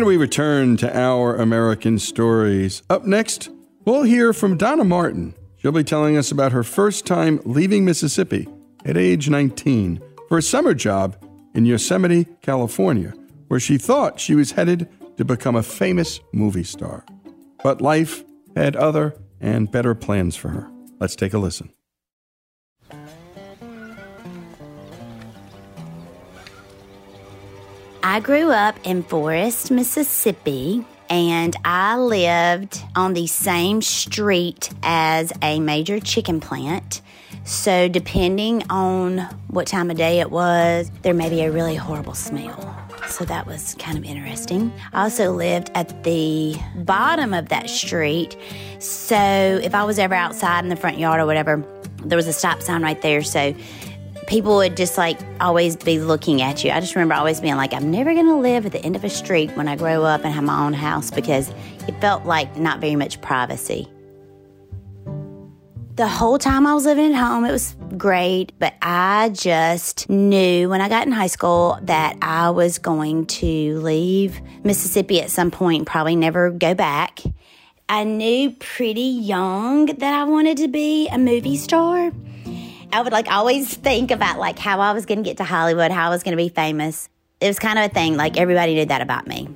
And we return to our American stories. Up next, we'll hear from Donna Martin. She'll be telling us about her first time leaving Mississippi at age 19 for a summer job in Yosemite, California, where she thought she was headed to become a famous movie star. But life had other and better plans for her. Let's take a listen. I grew up in Forest, Mississippi, and I lived on the same street as a major chicken plant. So, depending on what time of day it was, there may be a really horrible smell. So, that was kind of interesting. I also lived at the bottom of that street. So, if I was ever outside in the front yard or whatever, there was a stop sign right there. So, people would just like always be looking at you. I just remember always being like, I'm never going to live at the end of a street when I grow up and have my own house because it felt like not very much privacy. The whole time I was living at home, it was great, but I just knew when I got in high school that I was going to leave Mississippi at some point, probably never go back. I knew pretty young that I wanted to be a movie star. I would like always think about like how I was going to get to Hollywood, how I was going to be famous. It was kind of a thing, like everybody knew that about me.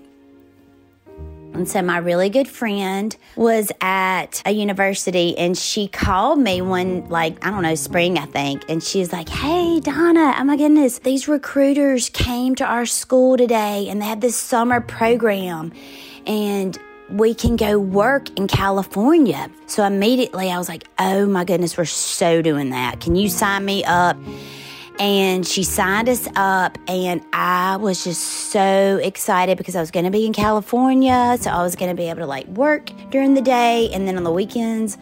And so my really good friend was at a university and she called me one, like, I don't know, spring, I think. And she's like, Hey, Donna, oh my goodness, these recruiters came to our school today and they have this summer program. And we can go work in California. So immediately I was like, oh my goodness, we're so doing that. Can you sign me up? And she signed us up, and I was just so excited because I was going to be in California. So I was going to be able to like work during the day, and then on the weekends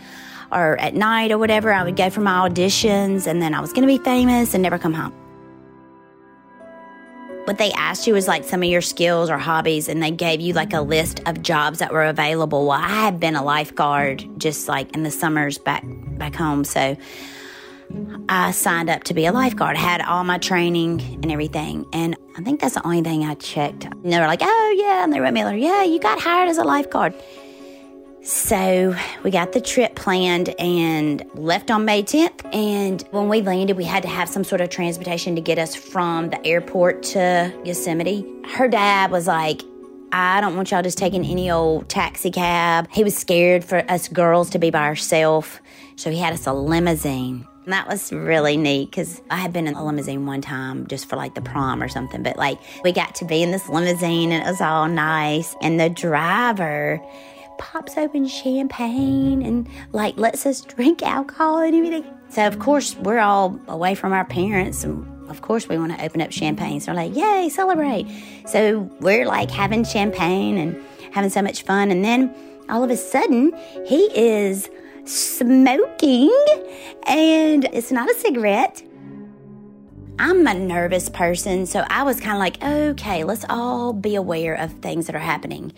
or at night or whatever, I would go for my auditions, and then I was going to be famous and never come home. What they asked you was like some of your skills or hobbies, and they gave you like a list of jobs that were available. Well, I had been a lifeguard just like in the summers back back home, so I signed up to be a lifeguard. I had all my training and everything, and I think that's the only thing I checked. And they were like, "Oh yeah," and they wrote me letter. Yeah, you got hired as a lifeguard. So we got the trip planned and left on May 10th. And when we landed, we had to have some sort of transportation to get us from the airport to Yosemite. Her dad was like, I don't want y'all just taking any old taxi cab. He was scared for us girls to be by ourselves. So he had us a limousine. And that was really neat because I had been in a limousine one time just for like the prom or something. But like we got to be in this limousine and it was all nice. And the driver, pops open champagne and like lets us drink alcohol and everything. So of course we're all away from our parents and of course we want to open up champagne. So we're like, yay, celebrate. So we're like having champagne and having so much fun. And then all of a sudden he is smoking and it's not a cigarette. I'm a nervous person, so I was kind of like, okay, let's all be aware of things that are happening.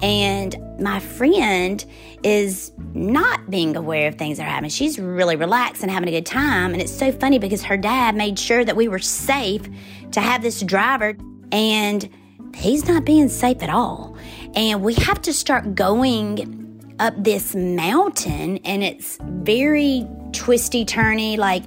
And my friend is not being aware of things that are happening. She's really relaxed and having a good time. And it's so funny because her dad made sure that we were safe to have this driver, and he's not being safe at all. And we have to start going up this mountain, and it's very twisty, turny, like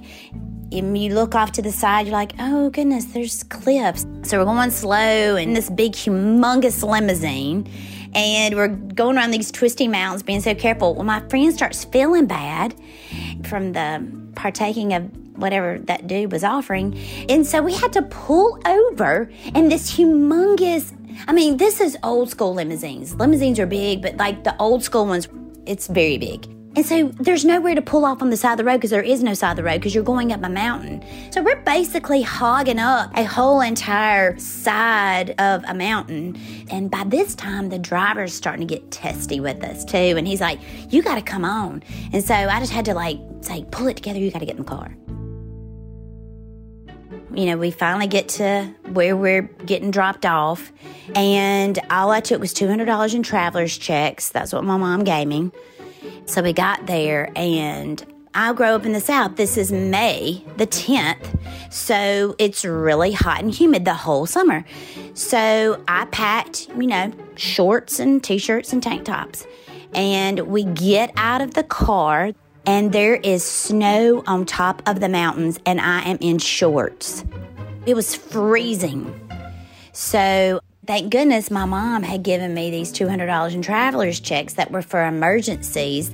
and you look off to the side, you're like, oh goodness, there's cliffs. So we're going slow in this big, humongous limousine, and we're going around these twisty mountains, being so careful. Well, my friend starts feeling bad from the partaking of whatever that dude was offering. And so we had to pull over in this humongous, I mean, this is old school limousines. Limousines are big, but like the old school ones, it's very big. And so there's nowhere to pull off on the side of the road because there is no side of the road because you're going up a mountain. So we're basically hogging up a whole entire side of a mountain. And by this time, the driver's starting to get testy with us too. And he's like, You got to come on. And so I just had to like say, Pull it together. You got to get in the car. You know, we finally get to where we're getting dropped off. And all I took was $200 in traveler's checks. That's what my mom gave me. So we got there, and I grow up in the South. This is May the 10th, so it's really hot and humid the whole summer. So I packed, you know, shorts and t shirts and tank tops. And we get out of the car, and there is snow on top of the mountains, and I am in shorts. It was freezing. So Thank goodness my mom had given me these $200 in traveler's checks that were for emergencies.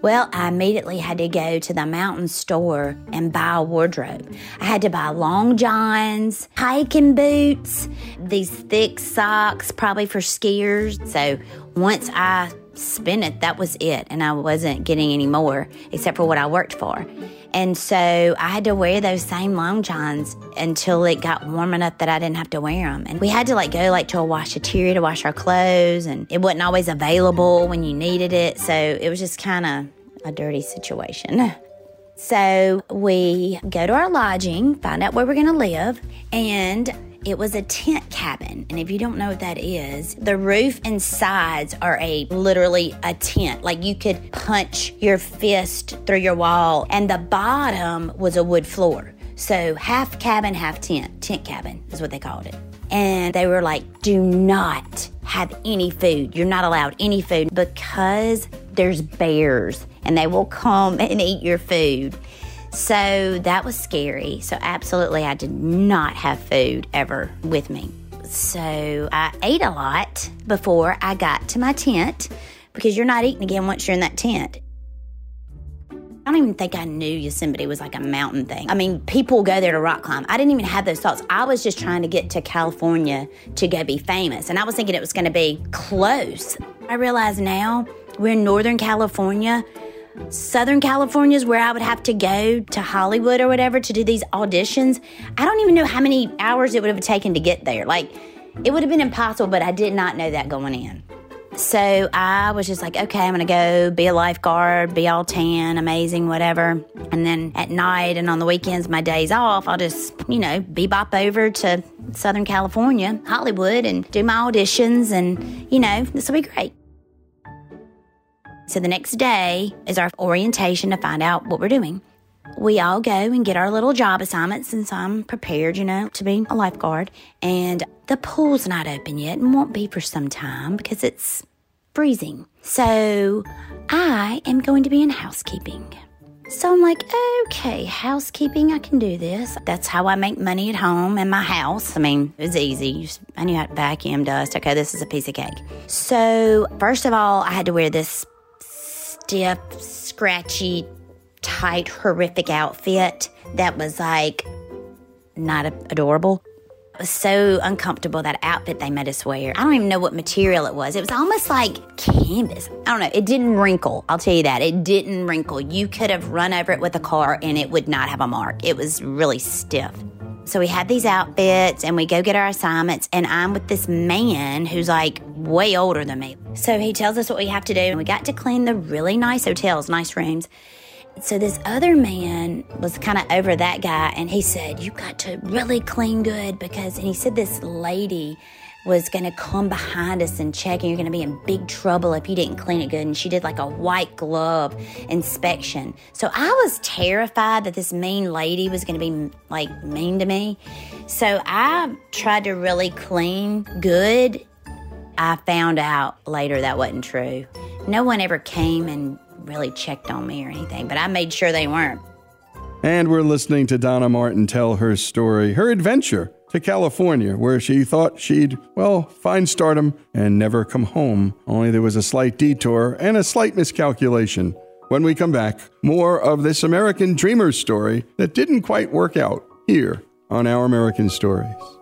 Well, I immediately had to go to the mountain store and buy a wardrobe. I had to buy long johns, hiking boots, these thick socks, probably for skiers. So once I spent it, that was it. And I wasn't getting any more except for what I worked for. And so I had to wear those same long johns until it got warm enough that I didn't have to wear them. And we had to like go like to a washateria to wash our clothes and it wasn't always available when you needed it. So it was just kind of a dirty situation. So we go to our lodging, find out where we're going to live, and it was a tent cabin. And if you don't know what that is, the roof and sides are a literally a tent. Like you could punch your fist through your wall, and the bottom was a wood floor. So half cabin, half tent. Tent cabin is what they called it. And they were like, do not have any food. You're not allowed any food because there's bears and they will come and eat your food. So that was scary. So, absolutely, I did not have food ever with me. So I ate a lot before I got to my tent because you're not eating again once you're in that tent. I don't even think I knew Yosemite was like a mountain thing. I mean, people go there to rock climb. I didn't even have those thoughts. I was just trying to get to California to go be famous. And I was thinking it was going to be close. I realize now we're in Northern California. Southern California is where I would have to go to Hollywood or whatever to do these auditions. I don't even know how many hours it would have taken to get there. Like, it would have been impossible, but I did not know that going in. So I was just like, okay, I'm gonna go be a lifeguard, be all tan, amazing, whatever. And then at night and on the weekends, my days off, I'll just, you know, bebop over to Southern California, Hollywood, and do my auditions, and, you know, this will be great. So the next day is our orientation to find out what we're doing. We all go and get our little job assignments since I'm prepared, you know, to be a lifeguard. And the pool's not open yet and won't be for some time because it's freezing. So I am going to be in housekeeping. So I'm like, okay, housekeeping, I can do this. That's how I make money at home in my house. I mean, it was easy. I knew how to vacuum dust. Okay, this is a piece of cake. So, first of all, I had to wear this stiff, scratchy, tight, horrific outfit that was like not adorable. It was so uncomfortable that outfit they made us wear. I don't even know what material it was. It was almost like canvas. I don't know. It didn't wrinkle. I'll tell you that. It didn't wrinkle. You could have run over it with a car and it would not have a mark. It was really stiff. So we had these outfits and we go get our assignments, and I'm with this man who's like way older than me. So he tells us what we have to do, and we got to clean the really nice hotels, nice rooms. So this other man was kind of over that guy, and he said, You got to really clean good because, and he said, this lady was going to come behind us and check, and you're going to be in big trouble if you didn't clean it good. And she did like a white glove inspection. So I was terrified that this mean lady was going to be like mean to me. So I tried to really clean good. I found out later that wasn't true. No one ever came and really checked on me or anything, but I made sure they weren't. And we're listening to Donna Martin tell her story, her adventure to California, where she thought she'd, well, find stardom and never come home. Only there was a slight detour and a slight miscalculation. When we come back, more of this American dreamer story that didn't quite work out here on Our American Stories.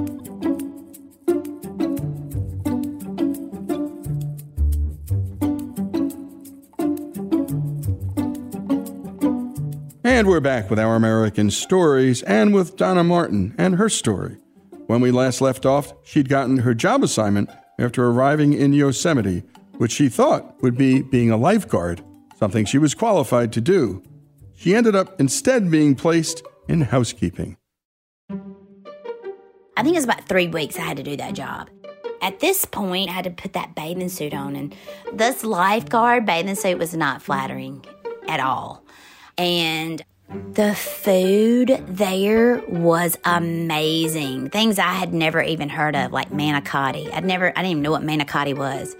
And we're back with our American stories and with Donna Martin and her story. When we last left off, she'd gotten her job assignment after arriving in Yosemite, which she thought would be being a lifeguard, something she was qualified to do. She ended up instead being placed in housekeeping. I think it was about three weeks I had to do that job. At this point, I had to put that bathing suit on, and this lifeguard bathing suit was not flattering at all. And the food there was amazing. Things I had never even heard of, like manicotti. I'd never, I didn't even know what manicotti was.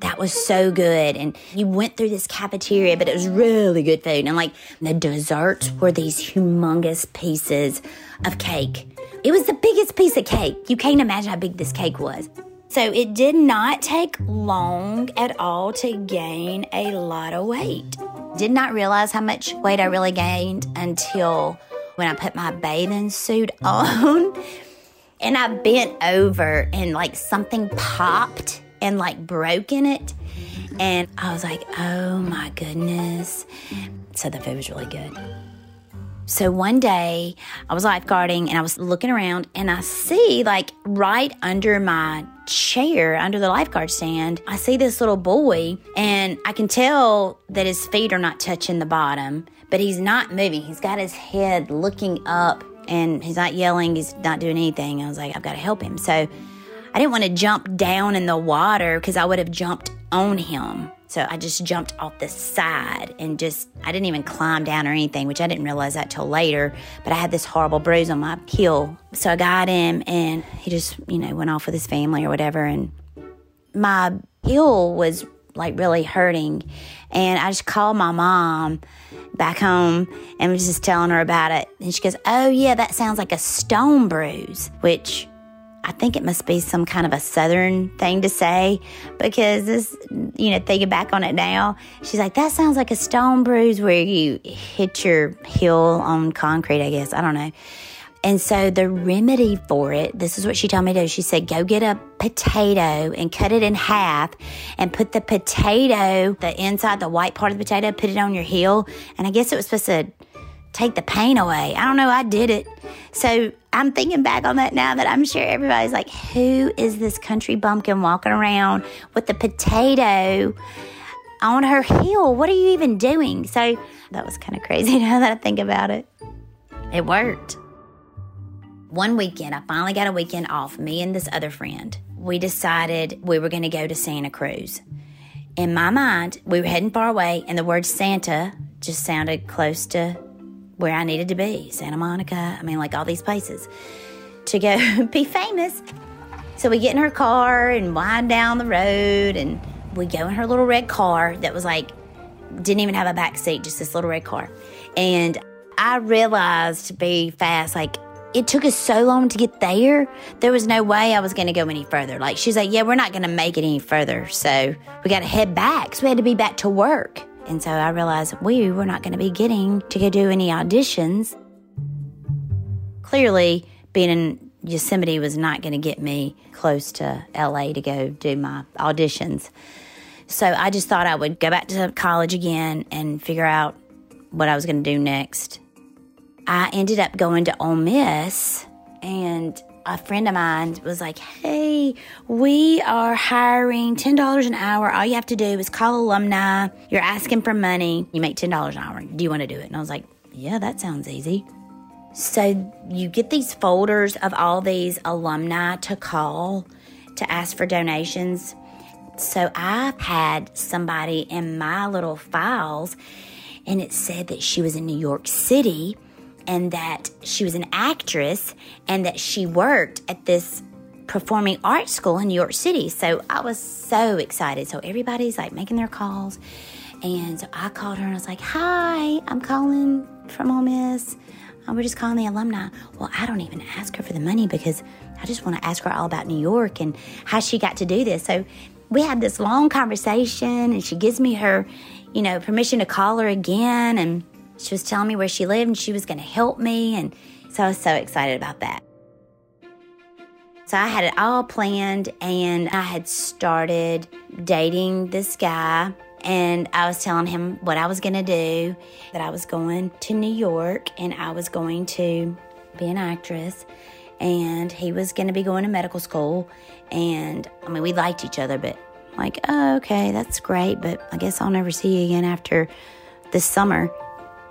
That was so good. And you went through this cafeteria, but it was really good food. And like the desserts were these humongous pieces of cake. It was the biggest piece of cake. You can't imagine how big this cake was. So it did not take long at all to gain a lot of weight. Did not realize how much weight I really gained until when I put my bathing suit on and I bent over and like something popped and like broke in it. And I was like, oh my goodness. So the food was really good. So one day I was lifeguarding and I was looking around and I see like right under my chair, under the lifeguard stand, I see this little boy and I can tell that his feet are not touching the bottom, but he's not moving. He's got his head looking up and he's not yelling, he's not doing anything. I was like, I've got to help him. So I didn't want to jump down in the water because I would have jumped on him. So I just jumped off the side and just, I didn't even climb down or anything, which I didn't realize that till later. But I had this horrible bruise on my heel. So I got him and he just, you know, went off with his family or whatever. And my heel was like really hurting. And I just called my mom back home and was just telling her about it. And she goes, Oh, yeah, that sounds like a stone bruise, which I think it must be some kind of a southern thing to say because this, you know, thinking back on it now, she's like, that sounds like a stone bruise where you hit your heel on concrete, I guess. I don't know. And so the remedy for it, this is what she told me to do. She said, go get a potato and cut it in half and put the potato, the inside, the white part of the potato, put it on your heel. And I guess it was supposed to take the pain away. I don't know. I did it. So I'm thinking back on that now that I'm sure everybody's like, who is this country bumpkin walking around with the potato on her heel? What are you even doing? So that was kind of crazy now that I think about it. It worked. One weekend, I finally got a weekend off, me and this other friend. We decided we were going to go to Santa Cruz. In my mind, we were heading far away, and the word Santa just sounded close to where I needed to be Santa Monica, I mean, like all these places to go be famous. So we get in her car and wind down the road, and we go in her little red car that was like, didn't even have a back seat, just this little red car. And I realized to be fast, like, it took us so long to get there. There was no way I was going to go any further. Like, she's like, yeah, we're not going to make it any further. So we got to head back. So we had to be back to work. And so I realized we were not going to be getting to go do any auditions. Clearly, being in Yosemite was not going to get me close to LA to go do my auditions. So I just thought I would go back to college again and figure out what I was going to do next. I ended up going to Ole Miss, and a friend of mine was like, Hey, we are hiring $10 an hour. All you have to do is call alumni. You're asking for money. You make $10 an hour. Do you want to do it? And I was like, Yeah, that sounds easy. So you get these folders of all these alumni to call to ask for donations. So I had somebody in my little files, and it said that she was in New York City and that she was an actress and that she worked at this performing arts school in New York City. So I was so excited. So everybody's like making their calls. And so I called her and I was like, Hi, I'm calling from Ole Miss. Oh, we're just calling the alumni. Well, I don't even ask her for the money because I just want to ask her all about New York and how she got to do this. So we had this long conversation and she gives me her, you know, permission to call her again. And she was telling me where she lived and she was going to help me. And so I was so excited about that. So I had it all planned and I had started dating this guy. And I was telling him what I was going to do, that I was going to New York and I was going to be an actress. And he was going to be going to medical school. And I mean, we liked each other, but like, oh, okay, that's great. But I guess I'll never see you again after this summer.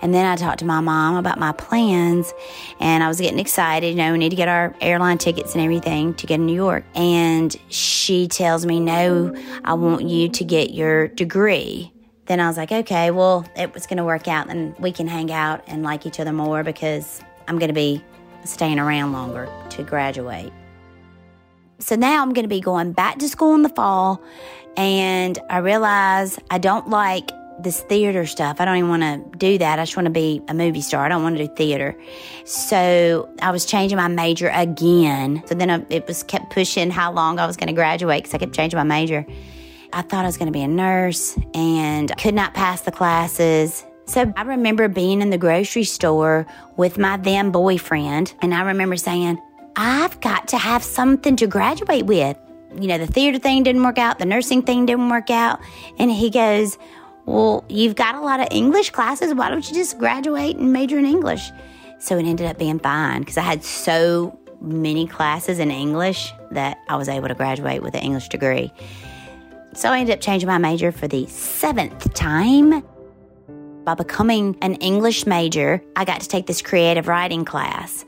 And then I talked to my mom about my plans, and I was getting excited. You know, we need to get our airline tickets and everything to get to New York. And she tells me, No, I want you to get your degree. Then I was like, Okay, well, it was going to work out, and we can hang out and like each other more because I'm going to be staying around longer to graduate. So now I'm going to be going back to school in the fall, and I realize I don't like this theater stuff. I don't even want to do that. I just want to be a movie star. I don't want to do theater. So I was changing my major again. So then it was kept pushing how long I was going to graduate because I kept changing my major. I thought I was going to be a nurse and could not pass the classes. So I remember being in the grocery store with my then boyfriend, and I remember saying, I've got to have something to graduate with. You know, the theater thing didn't work out, the nursing thing didn't work out. And he goes, well, you've got a lot of English classes. Why don't you just graduate and major in English? So it ended up being fine because I had so many classes in English that I was able to graduate with an English degree. So I ended up changing my major for the seventh time. By becoming an English major, I got to take this creative writing class.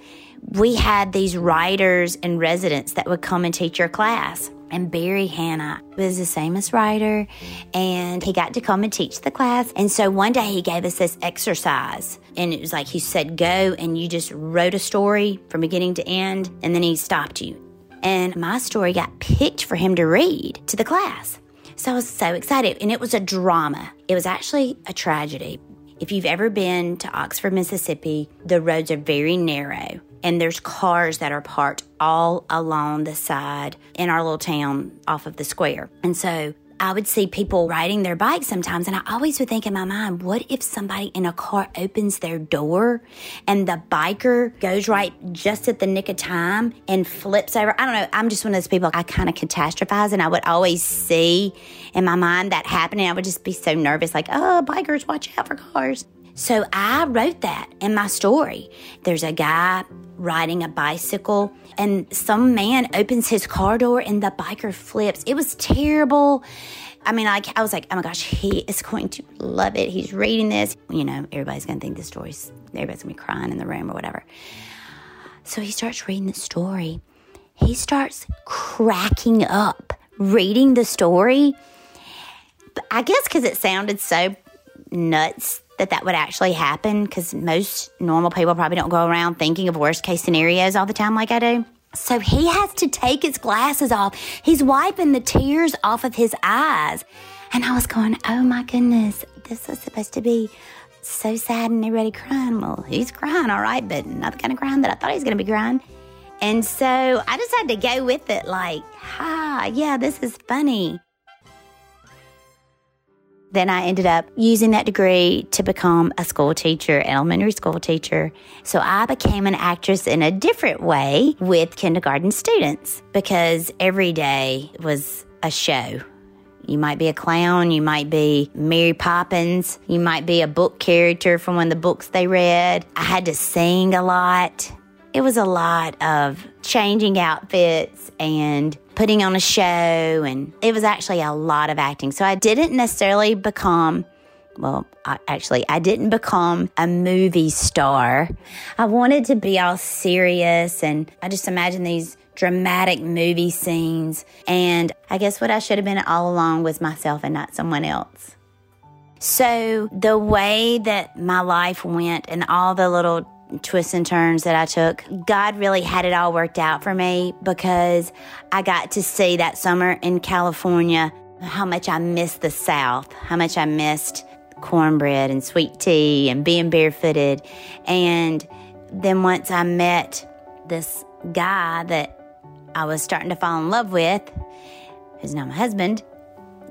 We had these writers and residents that would come and teach your class. And Barry Hannah was a famous writer, and he got to come and teach the class. And so one day he gave us this exercise, and it was like he said, Go, and you just wrote a story from beginning to end, and then he stopped you. And my story got picked for him to read to the class. So I was so excited, and it was a drama. It was actually a tragedy. If you've ever been to Oxford, Mississippi, the roads are very narrow and there's cars that are parked all along the side in our little town off of the square. And so I would see people riding their bikes sometimes, and I always would think in my mind, what if somebody in a car opens their door and the biker goes right just at the nick of time and flips over? I don't know. I'm just one of those people, I kind of catastrophize, and I would always see in my mind that happening. I would just be so nervous, like, oh, bikers, watch out for cars. So I wrote that in my story. There's a guy riding a bicycle and some man opens his car door and the biker flips. It was terrible. I mean, I, I was like, oh my gosh, he is going to love it. He's reading this. You know, everybody's going to think the story's, everybody's going to be crying in the room or whatever. So he starts reading the story. He starts cracking up reading the story. I guess because it sounded so nuts that that would actually happen because most normal people probably don't go around thinking of worst case scenarios all the time like I do. So he has to take his glasses off. He's wiping the tears off of his eyes. And I was going, oh my goodness, this is supposed to be so sad and everybody crying. Well, he's crying, all right, but not the kind of crying that I thought he was going to be crying. And so I just had to go with it, like, ha, yeah, this is funny. Then I ended up using that degree to become a school teacher, elementary school teacher. So I became an actress in a different way with kindergarten students because every day was a show. You might be a clown, you might be Mary Poppins, you might be a book character from one of the books they read. I had to sing a lot. It was a lot of changing outfits and putting on a show, and it was actually a lot of acting. So I didn't necessarily become well, I, actually, I didn't become a movie star. I wanted to be all serious, and I just imagined these dramatic movie scenes. And I guess what I should have been all along was myself and not someone else. So, the way that my life went and all the little twists and turns that I took, God really had it all worked out for me because I got to see that summer in California how much I missed the South, how much I missed cornbread and sweet tea and being barefooted. And then once I met this guy that I was starting to fall in love with, who's now my husband,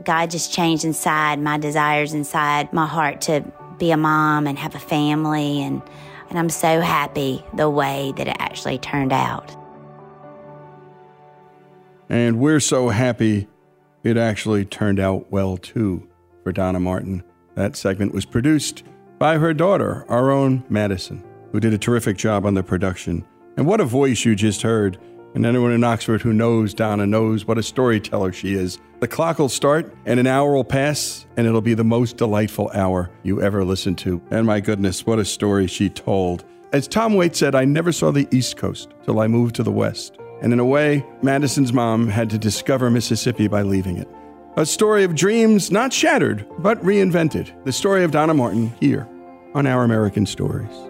God just changed inside my desires inside my heart to be a mom and have a family and and I'm so happy the way that it actually turned out. And we're so happy it actually turned out well too for Donna Martin. That segment was produced by her daughter, our own Madison, who did a terrific job on the production. And what a voice you just heard. And anyone in Oxford who knows Donna knows what a storyteller she is. The clock will start and an hour will pass, and it'll be the most delightful hour you ever listened to. And my goodness, what a story she told. As Tom Waits said, I never saw the East Coast till I moved to the West. And in a way, Madison's mom had to discover Mississippi by leaving it. A story of dreams not shattered, but reinvented. The story of Donna Martin here on Our American Stories.